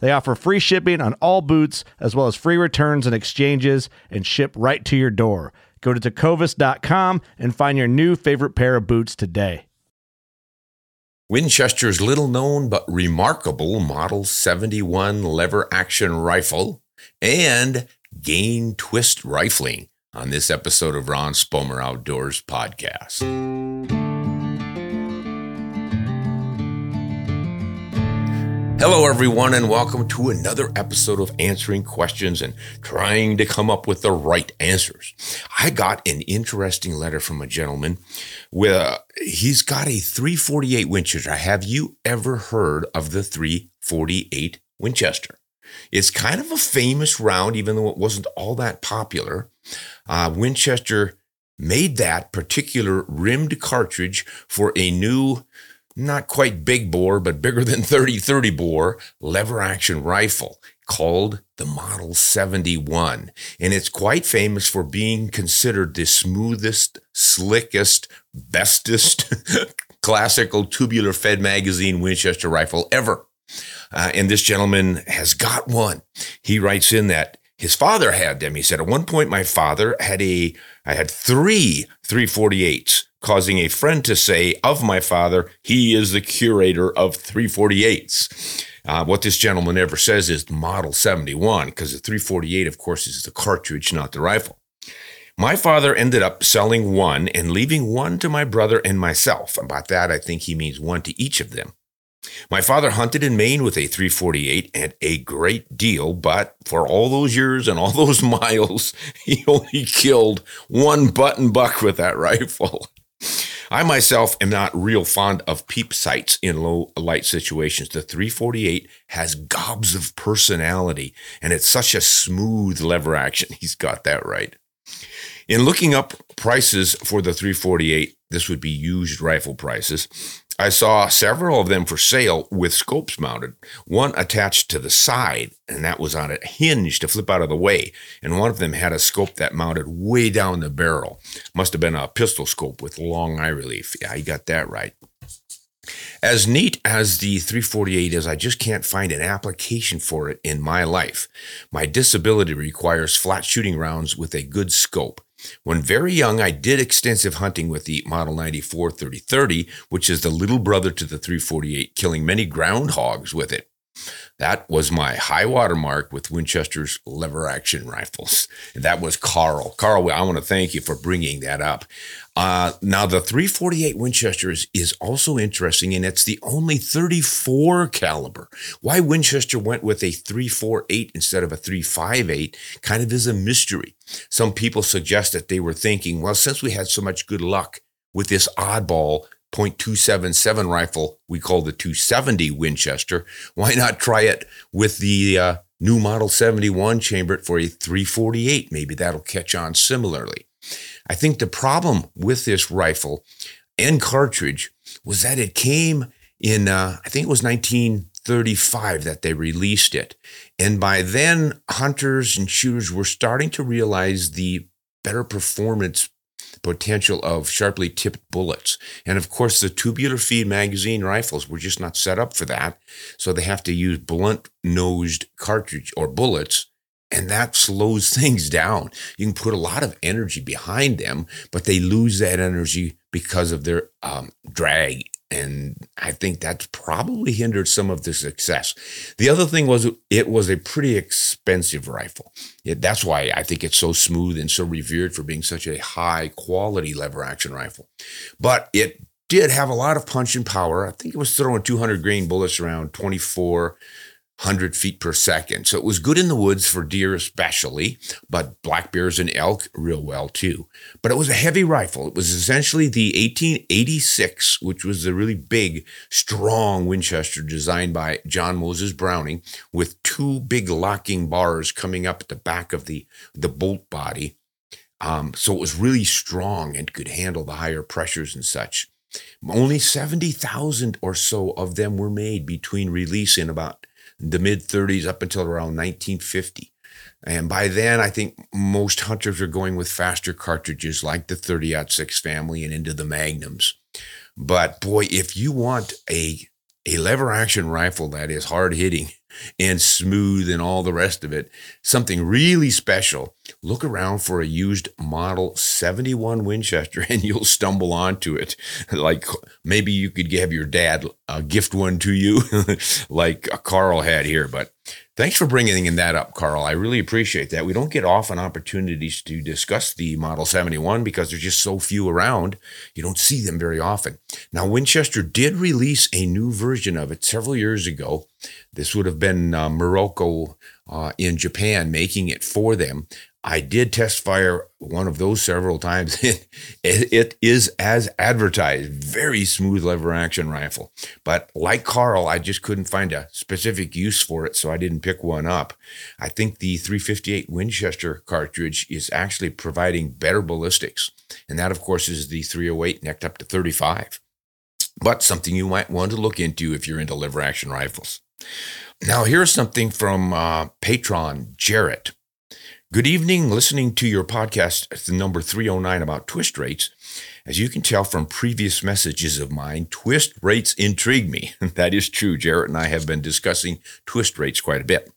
They offer free shipping on all boots, as well as free returns and exchanges, and ship right to your door. Go to tecovas.com and find your new favorite pair of boots today. Winchester's little known but remarkable Model 71 lever action rifle and gain twist rifling on this episode of Ron Spomer Outdoors podcast. Hello, everyone, and welcome to another episode of Answering Questions and Trying to Come Up with the Right Answers. I got an interesting letter from a gentleman where he's got a 348 Winchester. Have you ever heard of the 348 Winchester? It's kind of a famous round, even though it wasn't all that popular. Uh, Winchester made that particular rimmed cartridge for a new not quite big bore, but bigger than 30 30 bore lever action rifle called the Model 71. And it's quite famous for being considered the smoothest, slickest, bestest classical tubular fed magazine Winchester rifle ever. Uh, and this gentleman has got one. He writes in that his father had them. He said, at one point, my father had a, I had three 348s causing a friend to say of my father, he is the curator of 348s. Uh, what this gentleman never says is Model 71, because the 348, of course, is the cartridge, not the rifle. My father ended up selling one and leaving one to my brother and myself. About that, I think he means one to each of them. My father hunted in Maine with a 348 and a great deal, but for all those years and all those miles, he only killed one button buck with that rifle. I myself am not real fond of peep sights in low light situations. The 348 has gobs of personality and it's such a smooth lever action. He's got that right. In looking up prices for the 348, this would be used rifle prices. I saw several of them for sale with scopes mounted, one attached to the side, and that was on a hinge to flip out of the way. And one of them had a scope that mounted way down the barrel. Must have been a pistol scope with long eye relief. Yeah, you got that right. As neat as the 348 is, I just can't find an application for it in my life. My disability requires flat shooting rounds with a good scope. When very young, I did extensive hunting with the Model 94 3030, which is the little brother to the 348, killing many groundhogs with it. That was my high water mark with Winchester's lever action rifles. And that was Carl. Carl, I want to thank you for bringing that up. Uh, now, the 348 Winchester is, is also interesting, and it's the only 34 caliber. Why Winchester went with a 348 instead of a 358 kind of is a mystery. Some people suggest that they were thinking, well, since we had so much good luck with this oddball .277 rifle we call the 270 Winchester. Why not try it with the uh, new Model 71 chambered for a 348? Maybe that'll catch on similarly. I think the problem with this rifle and cartridge was that it came in, uh, I think it was 1935 that they released it. And by then, hunters and shooters were starting to realize the better performance potential of sharply tipped bullets. And of course, the tubular feed magazine rifles were just not set up for that. So they have to use blunt nosed cartridge or bullets. And that slows things down. You can put a lot of energy behind them, but they lose that energy because of their um, drag and I think that's probably hindered some of the success. The other thing was it was a pretty expensive rifle. It, that's why I think it's so smooth and so revered for being such a high quality lever action rifle. But it did have a lot of punch and power. I think it was throwing 200 grain bullets around 24 100 feet per second. So it was good in the woods for deer, especially, but black bears and elk real well too. But it was a heavy rifle. It was essentially the 1886, which was the really big, strong Winchester designed by John Moses Browning with two big locking bars coming up at the back of the, the bolt body. Um, so it was really strong and could handle the higher pressures and such. Only 70,000 or so of them were made between release in about the mid 30s up until around 1950. And by then, I think most hunters are going with faster cartridges like the 30 6 family and into the Magnums. But boy, if you want a, a lever action rifle that is hard hitting and smooth and all the rest of it, something really special, look around for a used model 71 Winchester and you'll stumble onto it. Like maybe you could have your dad uh, gift one to you, like Carl had here. But thanks for bringing that up, Carl. I really appreciate that. We don't get often opportunities to discuss the Model 71 because there's just so few around. You don't see them very often. Now, Winchester did release a new version of it several years ago. This would have been uh, Miroku uh, in Japan making it for them. I did test fire one of those several times. it, it is as advertised, very smooth lever action rifle. But like Carl, I just couldn't find a specific use for it, so I didn't pick one up. I think the 358 Winchester cartridge is actually providing better ballistics. And that, of course, is the 308 necked up to 35. But something you might want to look into if you're into lever action rifles. Now, here's something from uh, patron Jarrett. Good evening. Listening to your podcast, number 309 about twist rates. As you can tell from previous messages of mine, twist rates intrigue me. that is true. Jarrett and I have been discussing twist rates quite a bit.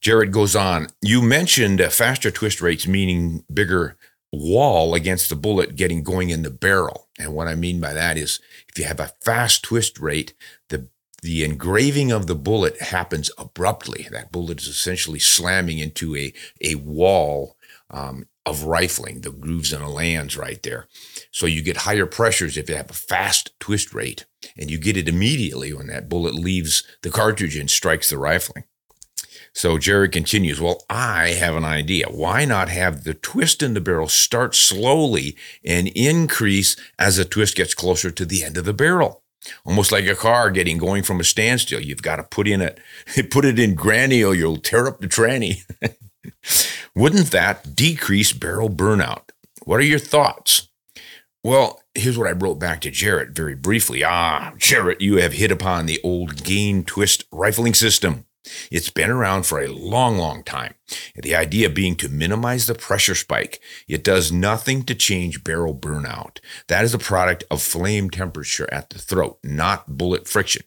Jarrett goes on, you mentioned faster twist rates, meaning bigger wall against the bullet getting going in the barrel. And what I mean by that is if you have a fast twist rate, the the engraving of the bullet happens abruptly. That bullet is essentially slamming into a, a wall um, of rifling. The grooves and the lands right there. So you get higher pressures if you have a fast twist rate, and you get it immediately when that bullet leaves the cartridge and strikes the rifling. So Jerry continues, Well, I have an idea. Why not have the twist in the barrel start slowly and increase as the twist gets closer to the end of the barrel? Almost like a car getting going from a standstill. You've got to put in it, put it in granny or you'll tear up the tranny. Wouldn't that decrease barrel burnout? What are your thoughts? Well, here's what I wrote back to Jarrett very briefly. Ah, Jarrett, you have hit upon the old gain twist rifling system. It's been around for a long, long time. The idea being to minimize the pressure spike. It does nothing to change barrel burnout. That is a product of flame temperature at the throat, not bullet friction.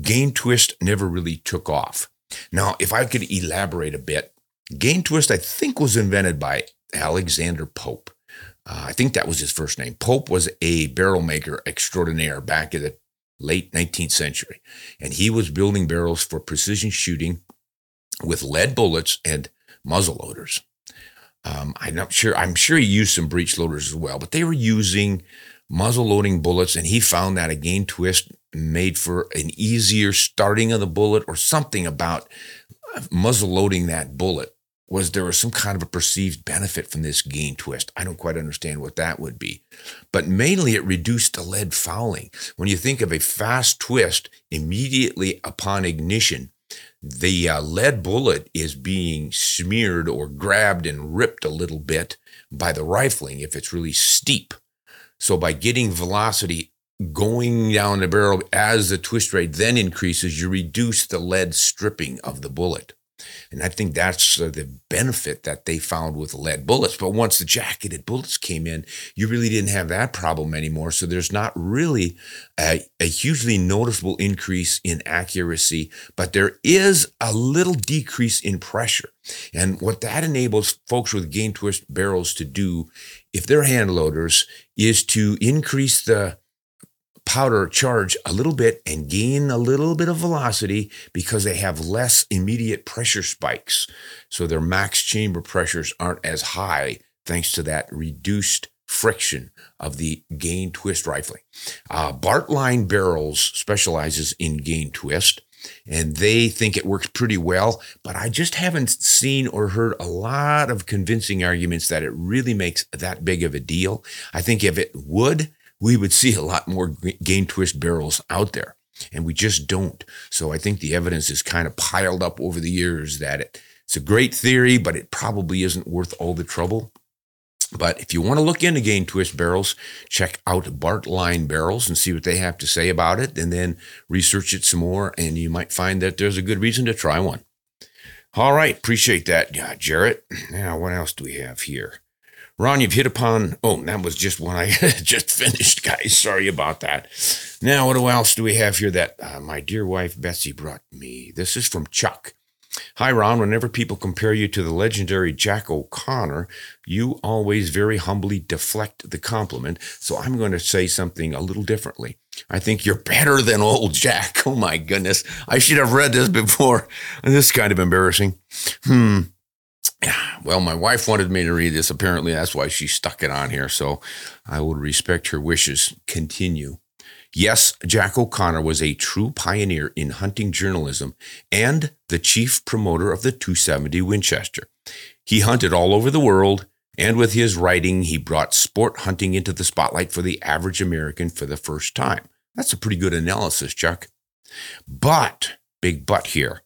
Gain twist never really took off. Now, if I could elaborate a bit, gain twist, I think, was invented by Alexander Pope. Uh, I think that was his first name. Pope was a barrel maker extraordinaire back in the late 19th century. And he was building barrels for precision shooting with lead bullets and muzzle loaders. Um, I'm not sure. I'm sure he used some breech loaders as well, but they were using muzzle loading bullets, and he found that a gain twist made for an easier starting of the bullet or something about muzzle loading that bullet was there was some kind of a perceived benefit from this gain twist. I don't quite understand what that would be. But mainly it reduced the lead fouling. When you think of a fast twist immediately upon ignition, the uh, lead bullet is being smeared or grabbed and ripped a little bit by the rifling if it's really steep. So by getting velocity going down the barrel as the twist rate then increases, you reduce the lead stripping of the bullet. And I think that's uh, the benefit that they found with lead bullets. But once the jacketed bullets came in, you really didn't have that problem anymore. So there's not really a, a hugely noticeable increase in accuracy, but there is a little decrease in pressure. And what that enables folks with gain twist barrels to do, if they're hand loaders, is to increase the powder charge a little bit and gain a little bit of velocity because they have less immediate pressure spikes. So their max chamber pressures aren't as high thanks to that reduced friction of the gain twist rifling. Uh, Bartlein Barrels specializes in gain twist and they think it works pretty well, but I just haven't seen or heard a lot of convincing arguments that it really makes that big of a deal. I think if it would, we would see a lot more gain twist barrels out there. And we just don't. So I think the evidence is kind of piled up over the years that it, it's a great theory, but it probably isn't worth all the trouble. But if you want to look into gain twist barrels, check out Bartlein barrels and see what they have to say about it, and then research it some more, and you might find that there's a good reason to try one. All right, appreciate that, uh, Jarrett. Now, what else do we have here? Ron, you've hit upon. Oh, that was just one I just finished, guys. Sorry about that. Now, what else do we have here that uh, my dear wife Betsy brought me? This is from Chuck. Hi, Ron. Whenever people compare you to the legendary Jack O'Connor, you always very humbly deflect the compliment. So I'm going to say something a little differently. I think you're better than old Jack. Oh, my goodness. I should have read this before. This is kind of embarrassing. Hmm. Well, my wife wanted me to read this. Apparently, that's why she stuck it on here. So I will respect her wishes. Continue. Yes, Jack O'Connor was a true pioneer in hunting journalism and the chief promoter of the 270 Winchester. He hunted all over the world, and with his writing, he brought sport hunting into the spotlight for the average American for the first time. That's a pretty good analysis, Chuck. But, big but here,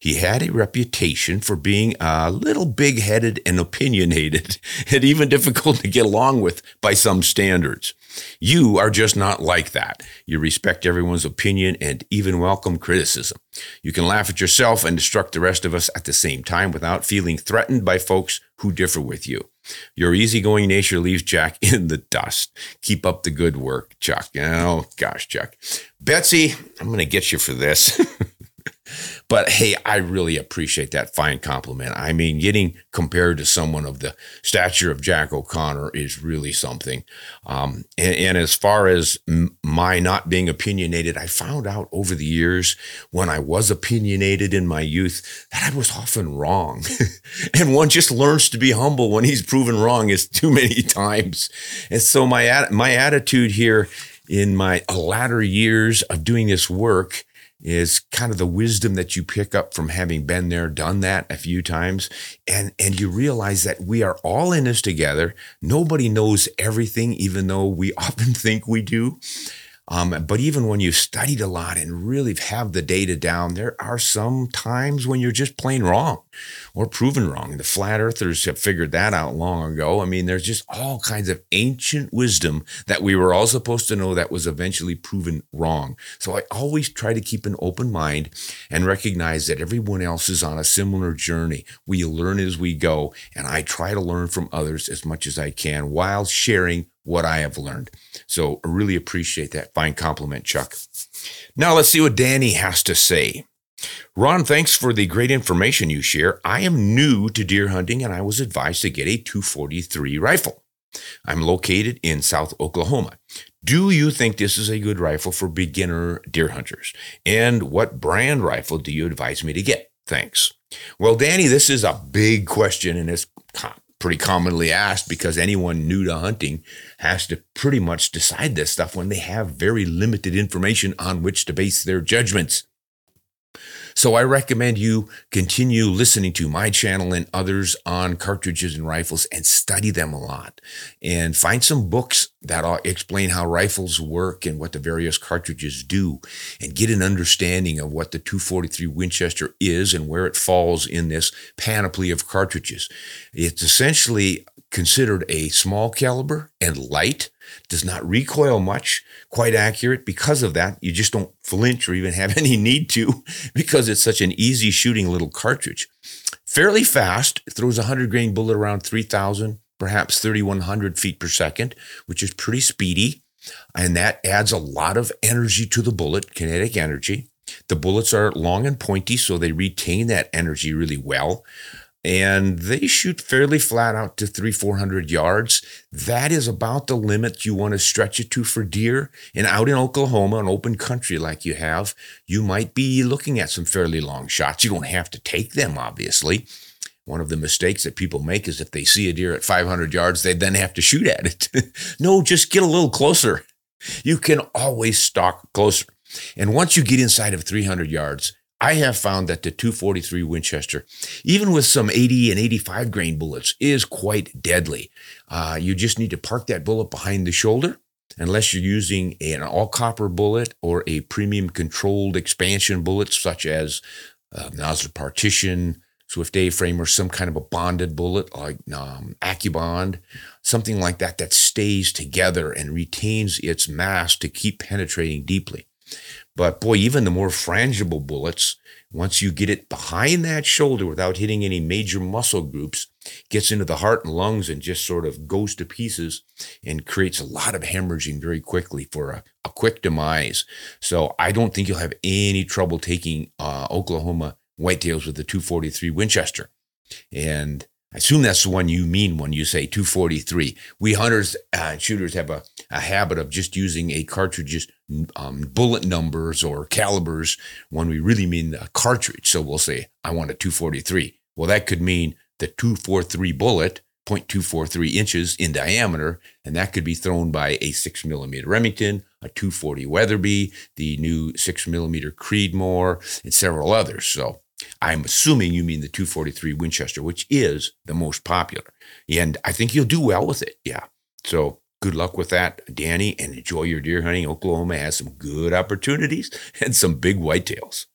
he had a reputation for being a little big headed and opinionated, and even difficult to get along with by some standards. You are just not like that. You respect everyone's opinion and even welcome criticism. You can laugh at yourself and instruct the rest of us at the same time without feeling threatened by folks who differ with you. Your easygoing nature leaves Jack in the dust. Keep up the good work, Chuck. Oh, gosh, Chuck. Betsy, I'm going to get you for this. But hey, I really appreciate that fine compliment. I mean, getting compared to someone of the stature of Jack O'Connor is really something. Um, and, and, as far as m- my not being opinionated, I found out over the years when I was opinionated in my youth that I was often wrong. and one just learns to be humble when he's proven wrong is too many times. And so my my attitude here in my latter years of doing this work is kind of the wisdom that you pick up from having been there, done that a few times. And, and you realize that we are all in this together. Nobody knows everything, even though we often think we do. Um, but even when you've studied a lot and really have the data down, there are some times when you're just plain wrong or proven wrong. The flat earthers have figured that out long ago. I mean, there's just all kinds of ancient wisdom that we were all supposed to know that was eventually proven wrong. So I always try to keep an open mind and recognize that everyone else is on a similar journey. We learn as we go, and I try to learn from others as much as I can while sharing what I have learned. So I really appreciate that fine compliment, Chuck. Now let's see what Danny has to say. Ron, thanks for the great information you share. I am new to deer hunting and I was advised to get a 243 rifle. I'm located in South Oklahoma. Do you think this is a good rifle for beginner deer hunters? And what brand rifle do you advise me to get? Thanks. Well, Danny, this is a big question and it's pretty commonly asked because anyone new to hunting has to pretty much decide this stuff when they have very limited information on which to base their judgments. So I recommend you continue listening to my channel and others on cartridges and rifles and study them a lot and find some books that explain how rifles work and what the various cartridges do and get an understanding of what the 243 Winchester is and where it falls in this panoply of cartridges. It's essentially considered a small caliber and light, does not recoil much, quite accurate. Because of that, you just don't flinch or even have any need to because it's such an easy shooting little cartridge. Fairly fast, throws a 100 grain bullet around 3,000, perhaps 3,100 feet per second, which is pretty speedy. And that adds a lot of energy to the bullet, kinetic energy. The bullets are long and pointy, so they retain that energy really well and they shoot fairly flat out to three, 400 yards. That is about the limit you want to stretch it to for deer. And out in Oklahoma, an open country like you have, you might be looking at some fairly long shots. You don't have to take them, obviously. One of the mistakes that people make is if they see a deer at 500 yards, they then have to shoot at it. no, just get a little closer. You can always stalk closer. And once you get inside of 300 yards, I have found that the 243 Winchester, even with some 80 and 85 grain bullets, is quite deadly. Uh, you just need to park that bullet behind the shoulder, unless you're using an all copper bullet or a premium controlled expansion bullet, such as uh, Nosler Partition, Swift A frame, or some kind of a bonded bullet like um, AccuBond, something like that that stays together and retains its mass to keep penetrating deeply. But boy, even the more frangible bullets, once you get it behind that shoulder without hitting any major muscle groups, gets into the heart and lungs and just sort of goes to pieces and creates a lot of hemorrhaging very quickly for a, a quick demise. So I don't think you'll have any trouble taking uh, Oklahoma whitetails with the 243 Winchester. And I assume that's the one you mean when you say 243. We hunters and uh, shooters have a, a habit of just using a cartridge's um, bullet numbers or calibers when we really mean a cartridge. So we'll say, I want a 243. Well, that could mean the 243 bullet, 0.243 inches in diameter, and that could be thrown by a six millimeter Remington, a 240 Weatherby, the new six millimeter Creedmoor, and several others. So I'm assuming you mean the 243 Winchester, which is the most popular. And I think you'll do well with it. Yeah. So good luck with that, Danny, and enjoy your deer hunting. Oklahoma has some good opportunities and some big whitetails.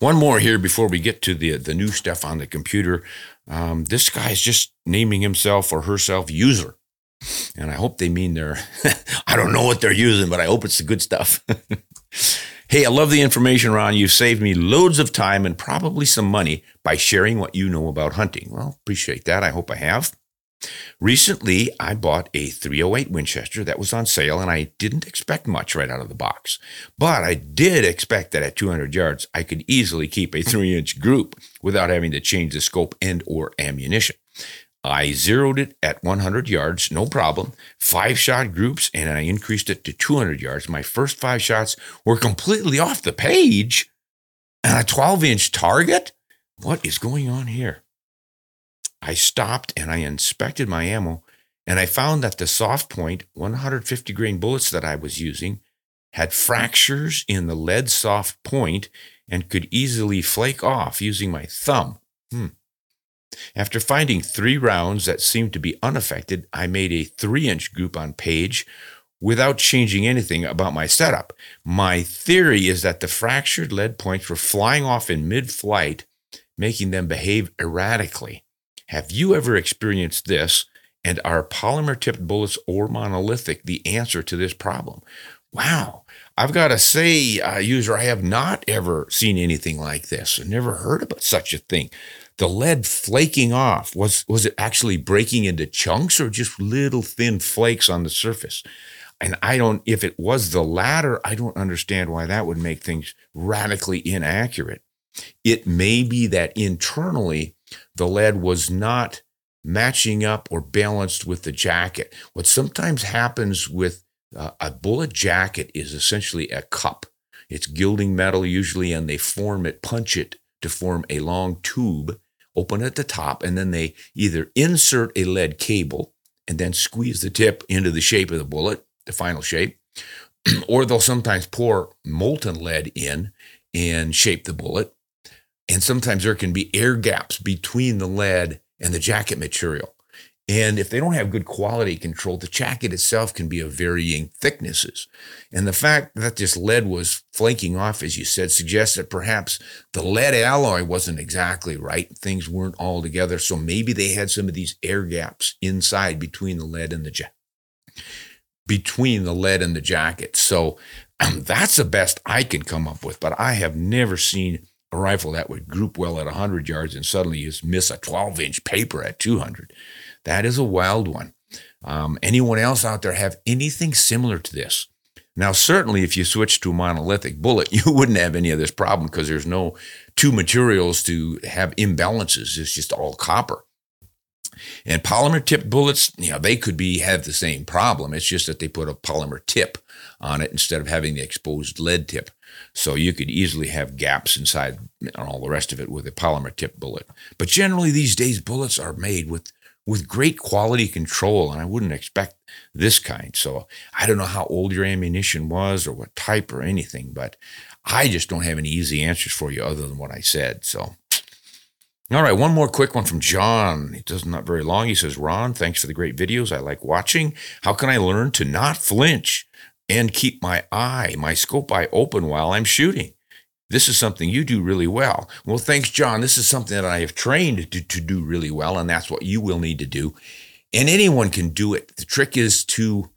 One more here before we get to the the new stuff on the computer. Um, this guy is just naming himself or herself user. And I hope they mean they're, I don't know what they're using, but I hope it's the good stuff. Hey, I love the information, Ron. You've saved me loads of time and probably some money by sharing what you know about hunting. Well, appreciate that. I hope I have. Recently, I bought a 308 Winchester that was on sale, and I didn't expect much right out of the box. But I did expect that at 200 yards, I could easily keep a three-inch group without having to change the scope and or ammunition. I zeroed it at 100 yards, no problem. Five shot groups, and I increased it to 200 yards. My first five shots were completely off the page. And a 12 inch target? What is going on here? I stopped and I inspected my ammo, and I found that the soft point 150 grain bullets that I was using had fractures in the lead soft point and could easily flake off using my thumb. Hmm. After finding three rounds that seemed to be unaffected, I made a three inch group on page without changing anything about my setup. My theory is that the fractured lead points were flying off in mid flight, making them behave erratically. Have you ever experienced this? And are polymer tipped bullets or monolithic the answer to this problem? Wow. I've got to say, uh, user, I have not ever seen anything like this. I've never heard about such a thing. The lead flaking off was was it actually breaking into chunks or just little thin flakes on the surface? And i don't if it was the latter i don't understand why that would make things radically inaccurate. It may be that internally the lead was not matching up or balanced with the jacket. What sometimes happens with uh, a bullet jacket is essentially a cup it's gilding metal usually and they form it punch it to form a long tube open at the top, and then they either insert a lead cable and then squeeze the tip into the shape of the bullet, the final shape, or they'll sometimes pour molten lead in and shape the bullet. And sometimes there can be air gaps between the lead and the jacket material. And if they don't have good quality control, the jacket itself can be of varying thicknesses. And the fact that this lead was flaking off, as you said, suggests that perhaps the lead alloy wasn't exactly right. Things weren't all together. So maybe they had some of these air gaps inside between the lead and the jacket. Between the lead and the jacket. So um, that's the best I can come up with. But I have never seen a rifle that would group well at 100 yards and suddenly just miss a 12 inch paper at 200. That is a wild one. Um, anyone else out there have anything similar to this? Now, certainly, if you switch to a monolithic bullet, you wouldn't have any of this problem because there's no two materials to have imbalances. It's just all copper. And polymer tipped bullets, you know, they could be have the same problem. It's just that they put a polymer tip on it instead of having the exposed lead tip. So you could easily have gaps inside and all the rest of it with a polymer tipped bullet. But generally these days bullets are made with with great quality control, and I wouldn't expect this kind. So I don't know how old your ammunition was or what type or anything, but I just don't have any easy answers for you other than what I said. So, all right, one more quick one from John. It does not not very long. He says, Ron, thanks for the great videos. I like watching. How can I learn to not flinch and keep my eye, my scope eye open while I'm shooting? This is something you do really well. Well, thanks, John. This is something that I have trained to, to do really well, and that's what you will need to do. And anyone can do it. The trick is to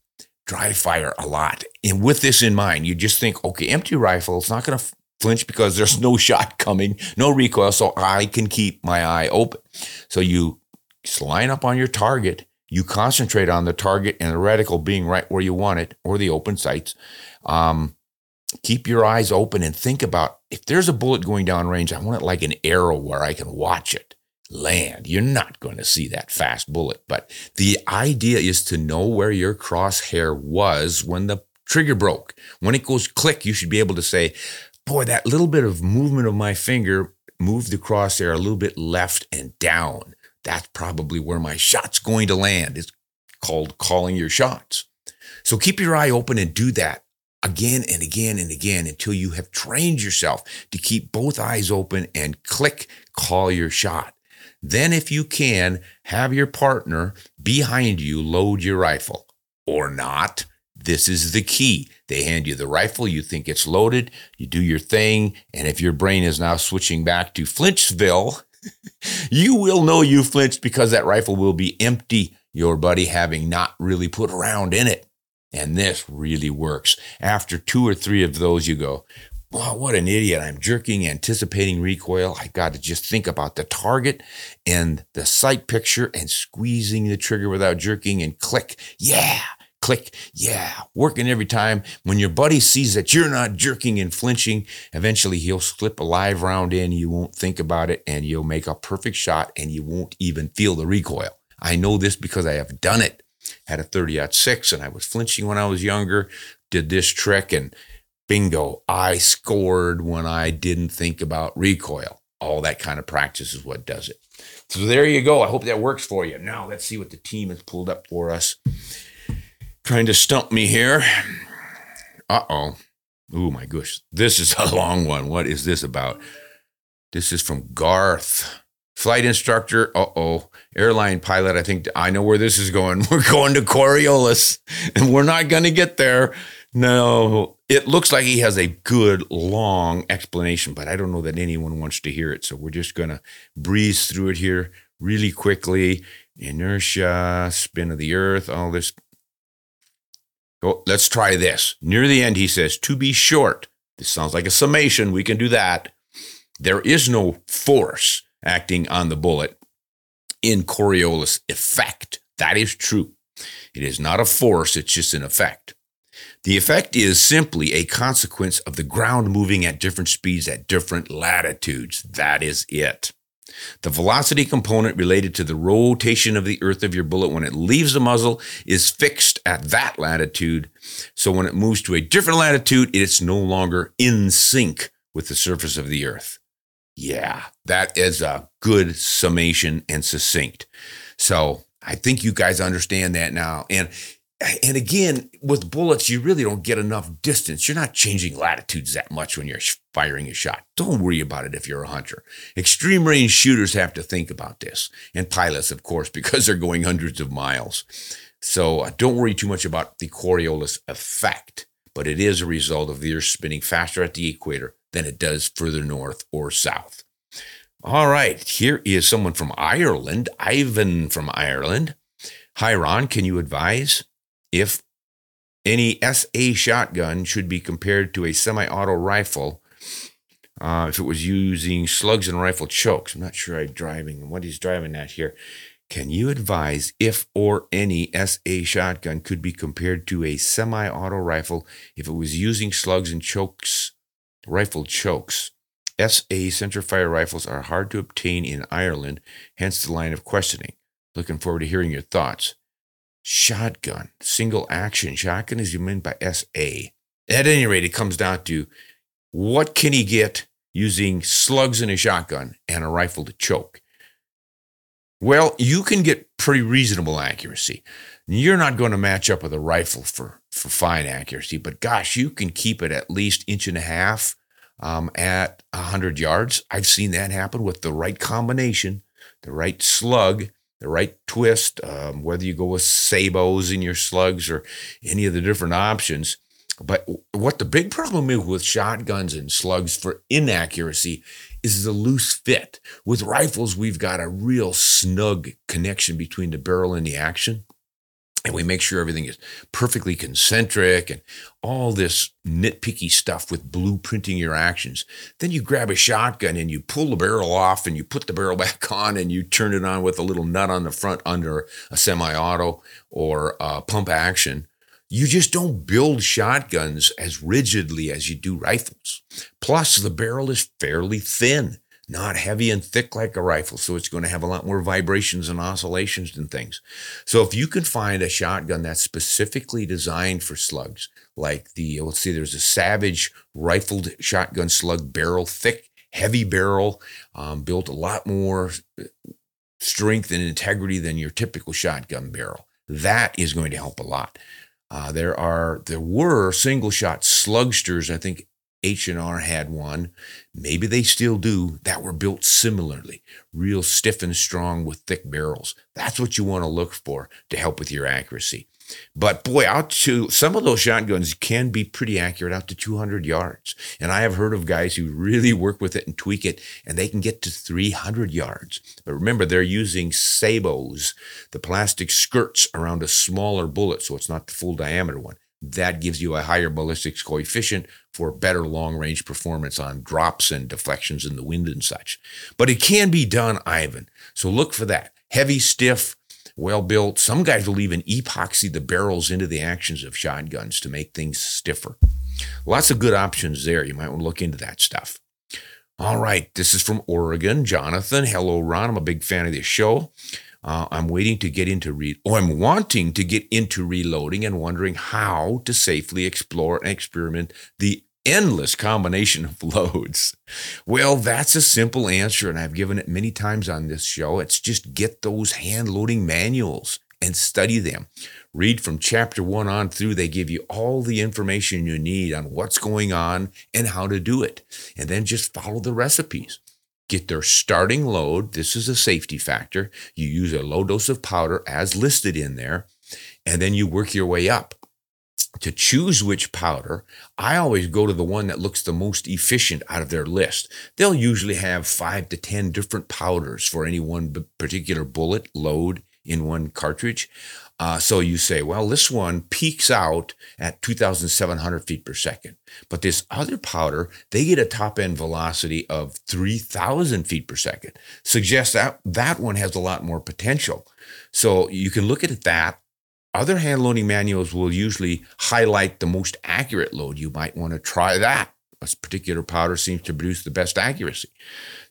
dry fire a lot. And with this in mind, you just think, okay, empty rifle, it's not going to flinch because there's no shot coming, no recoil, so I can keep my eye open. So you line up on your target, you concentrate on the target and the reticle being right where you want it or the open sights. Um, keep your eyes open and think about if there's a bullet going down range, I want it like an arrow where I can watch it land. You're not going to see that fast bullet, but the idea is to know where your crosshair was when the trigger broke. When it goes click, you should be able to say, boy, that little bit of movement of my finger moved the crosshair a little bit left and down. That's probably where my shot's going to land. It's called calling your shots. So keep your eye open and do that again and again and again until you have trained yourself to keep both eyes open and click, call your shot. Then, if you can, have your partner behind you load your rifle or not. This is the key. They hand you the rifle, you think it's loaded, you do your thing, and if your brain is now switching back to Flinchville, you will know you flinched because that rifle will be empty, your buddy having not really put a round in it. And this really works. After two or three of those, you go, wow, what an idiot. I'm jerking, anticipating recoil. I got to just think about the target and the sight picture and squeezing the trigger without jerking and click. Yeah. Click, yeah, working every time. When your buddy sees that you're not jerking and flinching, eventually he'll slip a live round in. You won't think about it and you'll make a perfect shot and you won't even feel the recoil. I know this because I have done it had a 30 aught 6 and I was flinching when I was younger, did this trick and bingo, I scored when I didn't think about recoil. All that kind of practice is what does it. So there you go. I hope that works for you. Now let's see what the team has pulled up for us. Trying to stump me here. Uh oh. Oh my gosh. This is a long one. What is this about? This is from Garth flight instructor. Uh oh, airline pilot. I think I know where this is going. We're going to Coriolis, and we're not going to get there. No, it looks like he has a good long explanation, but I don't know that anyone wants to hear it. So we're just going to breeze through it here really quickly. Inertia, spin of the earth, all this. Oh, let's try this. Near the end, he says, to be short. This sounds like a summation. We can do that. There is no force acting on the bullet in Coriolis effect. That is true. It is not a force, it's just an effect. The effect is simply a consequence of the ground moving at different speeds at different latitudes. That is it. The velocity component related to the rotation of the earth of your bullet when it leaves the muzzle is fixed at that latitude. So when it moves to a different latitude, it's no longer in sync with the surface of the earth. Yeah, that is a good summation and succinct. So I think you guys understand that now. And and again, with bullets, you really don't get enough distance. You're not changing latitudes that much when you're firing a shot. Don't worry about it if you're a hunter. Extreme range shooters have to think about this, and pilots, of course, because they're going hundreds of miles. So uh, don't worry too much about the Coriolis effect, but it is a result of the Earth spinning faster at the equator than it does further north or south. All right, here is someone from Ireland, Ivan from Ireland. Hi, Ron, can you advise if any SA shotgun should be compared to a semi auto rifle uh, if it was using slugs and rifle chokes? I'm not sure I'm driving what he's driving at here. Can you advise if or any SA shotgun could be compared to a semi auto rifle if it was using slugs and chokes, rifle chokes? SA centerfire rifles are hard to obtain in Ireland, hence the line of questioning. Looking forward to hearing your thoughts. Shotgun, single action shotgun is you meant by SA. At any rate, it comes down to what can he get using slugs in a shotgun and a rifle to choke? Well, you can get pretty reasonable accuracy. You're not going to match up with a rifle for, for fine accuracy, but gosh, you can keep it at least inch and a half um, at 100 yards. I've seen that happen with the right combination, the right slug, the right twist, um, whether you go with sabots in your slugs or any of the different options. But what the big problem is with shotguns and slugs for inaccuracy is the loose fit. With rifles, we've got a real snug connection between the barrel and the action and we make sure everything is perfectly concentric and all this nitpicky stuff with blueprinting your actions. Then you grab a shotgun and you pull the barrel off and you put the barrel back on and you turn it on with a little nut on the front under a semi auto or a pump action. You just don't build shotguns as rigidly as you do rifles. Plus, the barrel is fairly thin not heavy and thick like a rifle, so it's going to have a lot more vibrations and oscillations and things. So if you can find a shotgun that's specifically designed for slugs, like the let's see, there's a Savage rifled shotgun slug barrel, thick, heavy barrel, um, built a lot more strength and integrity than your typical shotgun barrel. That is going to help a lot. Uh, there are there were single shot slugsters, I think H&R had one, maybe they still do, that were built similarly, real stiff and strong with thick barrels. That's what you want to look for to help with your accuracy. But boy, out to some of those shotguns can be pretty accurate out to 200 yards. And I have heard of guys who really work with it and tweak it, and they can get to 300 yards. But remember, they're using sabots, the plastic skirts around a smaller bullet, so it's not the full diameter one that gives you a higher ballistics coefficient for better long range performance on drops and deflections in the wind and such. But it can be done, Ivan. So look for that. Heavy, stiff, well built. Some guys will even epoxy the barrels into the actions of shotguns to make things stiffer. Lots of good options there. You might want to look into that stuff. All right, this is from Oregon, Jonathan. Hello, Ron. I'm a big fan of this show. Uh, I'm waiting to get into re, or I'm wanting to get into reloading and wondering how to safely explore and experiment the endless combination of loads. Well, that's a simple answer, and I've given it many times on this show. It's just get those hand loading manuals and study them. Read from chapter one on through. They give you all the information you need on what's going on and how to do it. And then just follow the recipes get their starting load. This is a safety factor. You use a low dose of powder as listed in there, and then you work your way up. To choose which powder, I always go to the one that looks the most efficient out of their list. They'll usually have five to 10 different powders for any one particular bullet load in one cartridge. Uh, so you say, well, this one peaks out at 2,700 feet per second. But this other powder, they get a top end velocity of 3,000 feet per second. Suggests that that one has a lot more potential. So you can look at that. Other hand loading manuals will usually highlight the most accurate load. You might want to try that. A particular powder seems to produce the best accuracy.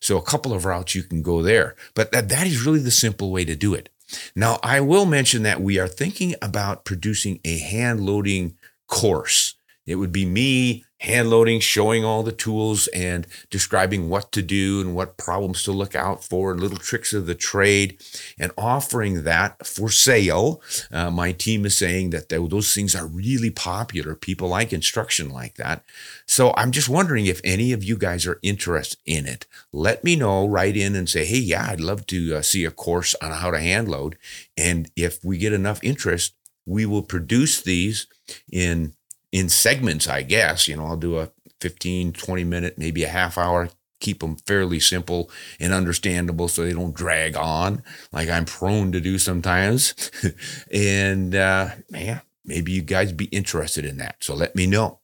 So a couple of routes you can go there. But that, that is really the simple way to do it. Now, I will mention that we are thinking about producing a hand loading course It would be me hand loading, showing all the tools and describing what to do and what problems to look out for and little tricks of the trade and offering that for sale. Uh, my team is saying that those things are really popular. People like instruction like that. So I'm just wondering if any of you guys are interested in it. Let me know, write in and say, hey, yeah, I'd love to uh, see a course on how to hand load. And if we get enough interest, we will produce these in in segments, I guess. You know, I'll do a 15, 20 minute, maybe a half hour, keep them fairly simple and understandable so they don't drag on like I'm prone to do sometimes. and uh, man, maybe you guys be interested in that. So let me know.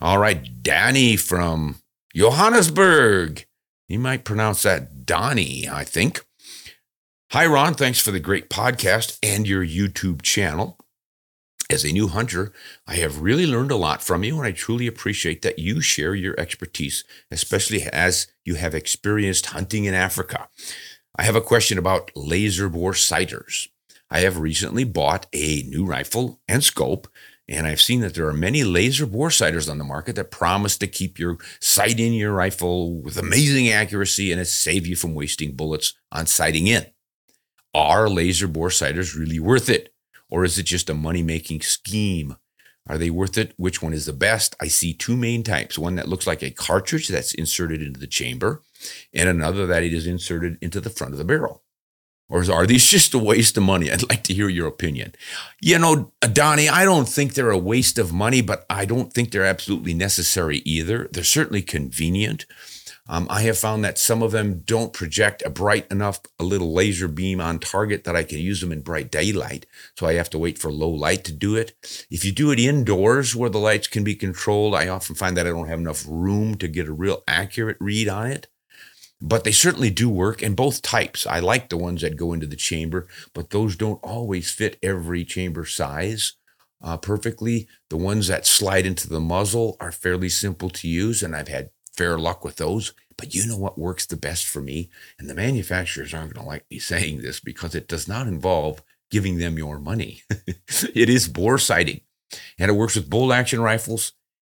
All right, Danny from Johannesburg. You might pronounce that Donnie, I think. Hi, Ron. Thanks for the great podcast and your YouTube channel. As a new hunter, I have really learned a lot from you, and I truly appreciate that you share your expertise, especially as you have experienced hunting in Africa. I have a question about laser bore sighters. I have recently bought a new rifle and scope, and I've seen that there are many laser bore sighters on the market that promise to keep your sight in your rifle with amazing accuracy and it save you from wasting bullets on sighting in. Are laser bore sighters really worth it? Or is it just a money making scheme? Are they worth it? Which one is the best? I see two main types one that looks like a cartridge that's inserted into the chamber, and another that it is inserted into the front of the barrel. Or are these just a waste of money? I'd like to hear your opinion. You know, Donnie, I don't think they're a waste of money, but I don't think they're absolutely necessary either. They're certainly convenient. Um, I have found that some of them don't project a bright enough, a little laser beam on target that I can use them in bright daylight. So I have to wait for low light to do it. If you do it indoors where the lights can be controlled, I often find that I don't have enough room to get a real accurate read on it. But they certainly do work in both types. I like the ones that go into the chamber, but those don't always fit every chamber size. Uh, perfectly. The ones that slide into the muzzle are fairly simple to use, and I've had fair luck with those. But you know what works the best for me? And the manufacturers aren't going to like me saying this because it does not involve giving them your money. it is bore sighting. And it works with bolt action rifles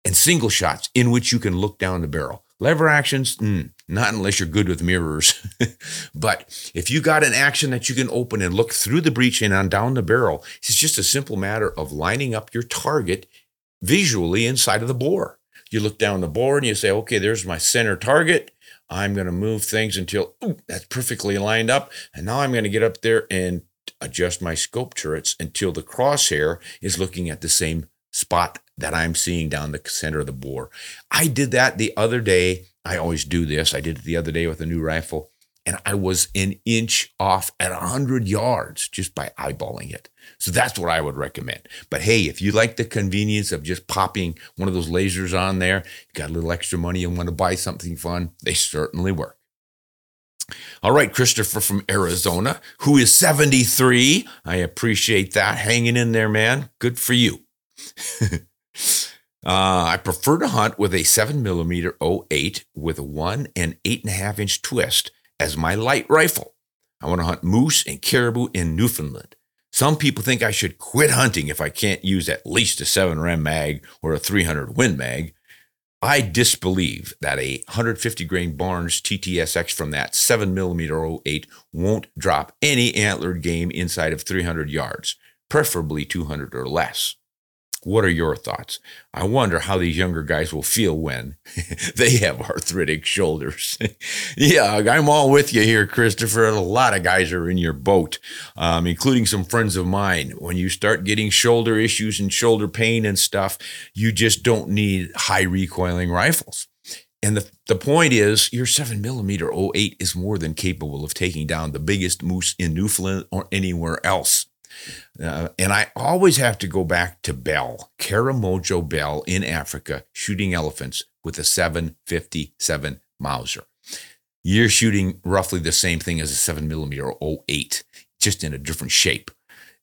and single shots in which you can look down the barrel. Lever actions, mm, not unless you're good with mirrors. but if you got an action that you can open and look through the breech and on down the barrel, it's just a simple matter of lining up your target visually inside of the bore you look down the bore and you say, okay, there's my center target. I'm going to move things until ooh, that's perfectly lined up. And now I'm going to get up there and adjust my scope turrets until the crosshair is looking at the same spot that I'm seeing down the center of the bore. I did that the other day. I always do this. I did it the other day with a new rifle and I was an inch off at 100 yards just by eyeballing it. So that's what I would recommend. But hey, if you like the convenience of just popping one of those lasers on there, you got a little extra money and want to buy something fun, they certainly work. All right, Christopher from Arizona, who is 73. I appreciate that. Hanging in there, man. Good for you. uh, I prefer to hunt with a 7 millimeter 08 with a 1 and 8.5 inch twist as my light rifle. I want to hunt moose and caribou in Newfoundland. Some people think I should quit hunting if I can't use at least a 7 Rem mag or a 300 Win mag. I disbelieve that a 150 grain Barnes TTSX from that 7mm 08 won't drop any antlered game inside of 300 yards, preferably 200 or less. What are your thoughts? I wonder how these younger guys will feel when they have arthritic shoulders. yeah, I'm all with you here, Christopher. A lot of guys are in your boat, um, including some friends of mine. When you start getting shoulder issues and shoulder pain and stuff, you just don't need high recoiling rifles. And the, the point is, your 7 millimeter 08 is more than capable of taking down the biggest moose in Newfoundland or anywhere else. Uh, and I always have to go back to Bell, Karamojo Bell in Africa, shooting elephants with a 757 Mauser. You're shooting roughly the same thing as a 7 millimeter 08, just in a different shape.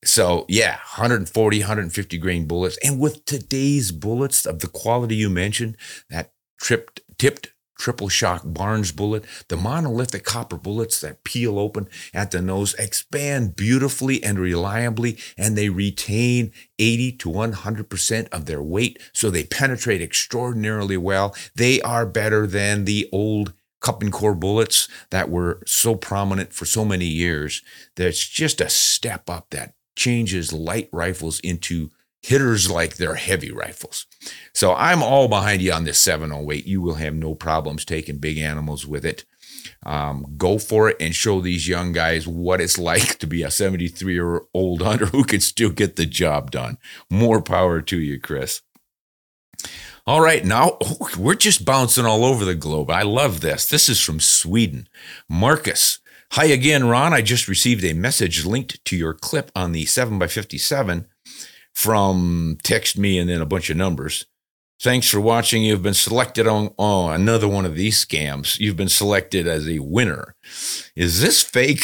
So, yeah, 140, 150 grain bullets. And with today's bullets of the quality you mentioned, that tripped, tipped triple shock Barnes bullet, the monolithic copper bullets that peel open at the nose expand beautifully and reliably, and they retain 80 to 100% of their weight, so they penetrate extraordinarily well. They are better than the old cup and core bullets that were so prominent for so many years. There's just a step up that changes light rifles into hitters like they're heavy rifles. So I'm all behind you on this 708. You will have no problems taking big animals with it. Um, go for it and show these young guys what it's like to be a 73 year old hunter who can still get the job done. More power to you, Chris. All right, now oh, we're just bouncing all over the globe. I love this. This is from Sweden. Marcus. Hi again, Ron. I just received a message linked to your clip on the 7x57 from text me and then a bunch of numbers. Thanks for watching. You've been selected on oh, another one of these scams. You've been selected as a winner. Is this fake?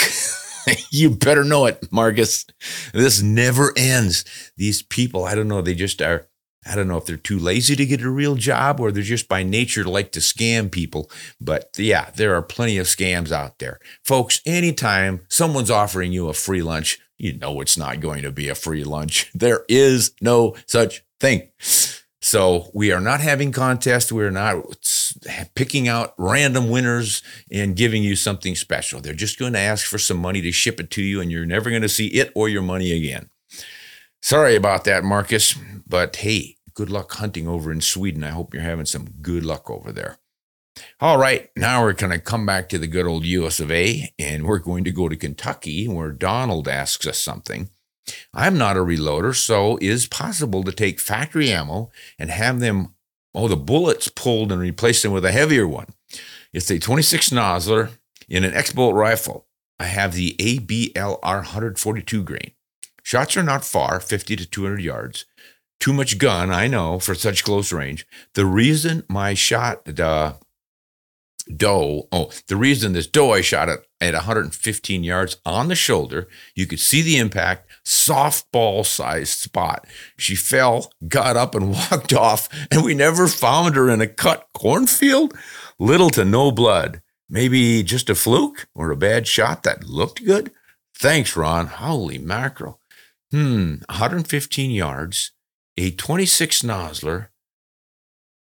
you better know it, Marcus. This never ends. These people, I don't know, they just are. I don't know if they're too lazy to get a real job or they're just by nature like to scam people. But yeah, there are plenty of scams out there. Folks, anytime someone's offering you a free lunch, you know it's not going to be a free lunch. There is no such thing. So we are not having contests. We're not picking out random winners and giving you something special. They're just going to ask for some money to ship it to you, and you're never going to see it or your money again. Sorry about that, Marcus, but hey, good luck hunting over in Sweden. I hope you're having some good luck over there. All right, now we're going to come back to the good old US of A, and we're going to go to Kentucky where Donald asks us something. I'm not a reloader, so is possible to take factory ammo and have them, oh, the bullets pulled and replace them with a heavier one. It's a 26 Nosler in an X bolt rifle. I have the ABLR 142 grain. Shots are not far, 50 to 200 yards. Too much gun, I know, for such close range. The reason my shot, the doe. Oh, the reason this doe I shot at at 115 yards on the shoulder, you could see the impact, softball sized spot. She fell, got up, and walked off, and we never found her in a cut cornfield. Little to no blood. Maybe just a fluke or a bad shot that looked good. Thanks, Ron. Holy mackerel. Hmm, 115 yards, a 26 Nosler,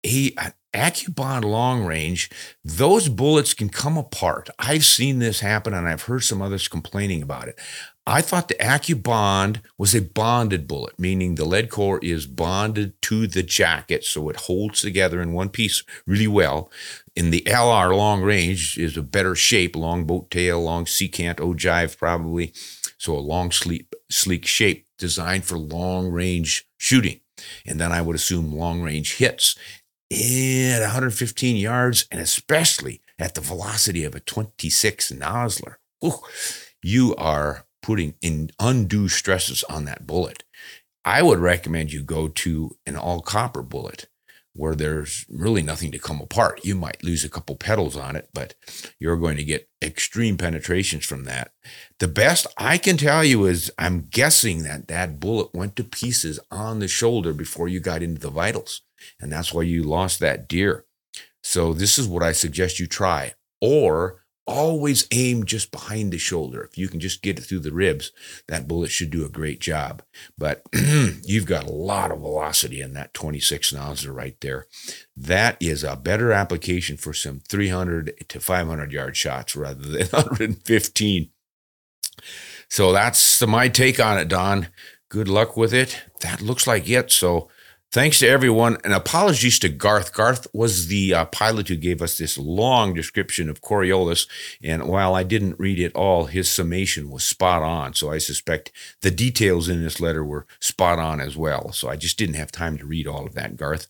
a, AccuBond long range, those bullets can come apart. I've seen this happen and I've heard some others complaining about it. I thought the AccuBond was a bonded bullet, meaning the lead core is bonded to the jacket so it holds together in one piece really well. In the LR long range is a better shape, long boat tail, long secant ogive probably. So a long sleek, sleek shape designed for long range shooting. And then I would assume long range hits at 115 yards, and especially at the velocity of a 26 Nosler, you are putting in undue stresses on that bullet. I would recommend you go to an all copper bullet where there's really nothing to come apart. You might lose a couple petals on it, but you're going to get extreme penetrations from that. The best I can tell you is I'm guessing that that bullet went to pieces on the shoulder before you got into the vitals. And that's why you lost that deer. So this is what I suggest you try. Or always aim just behind the shoulder. If you can just get it through the ribs, that bullet should do a great job. But you've got a lot of velocity in that 26 Nosler right there. That is a better application for some 300 to 500 yard shots rather than 115. So that's my take on it, Don. Good luck with it. That looks like it. So Thanks to everyone, and apologies to Garth. Garth was the uh, pilot who gave us this long description of Coriolis, and while I didn't read it all, his summation was spot on. So I suspect the details in this letter were spot on as well. So I just didn't have time to read all of that, Garth.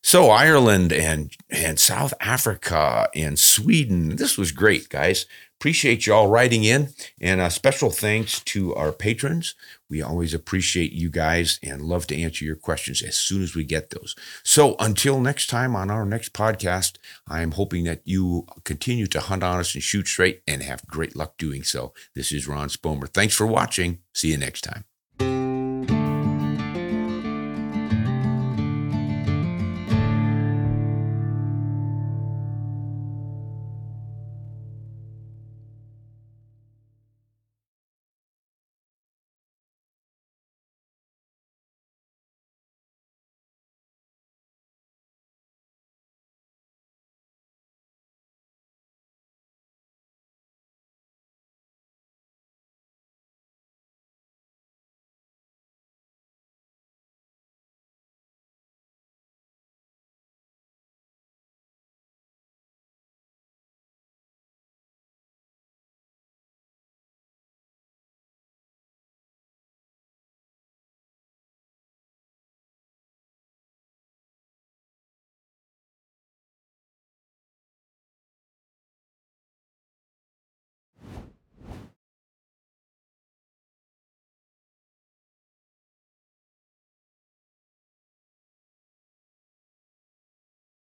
So Ireland and and South Africa and Sweden, this was great, guys. Appreciate y'all writing in, and a special thanks to our patrons. We always appreciate you guys and love to answer your questions as soon as we get those. So until next time on our next podcast, I am hoping that you continue to hunt honest and shoot straight and have great luck doing so. This is Ron Spomer. Thanks for watching. See you next time.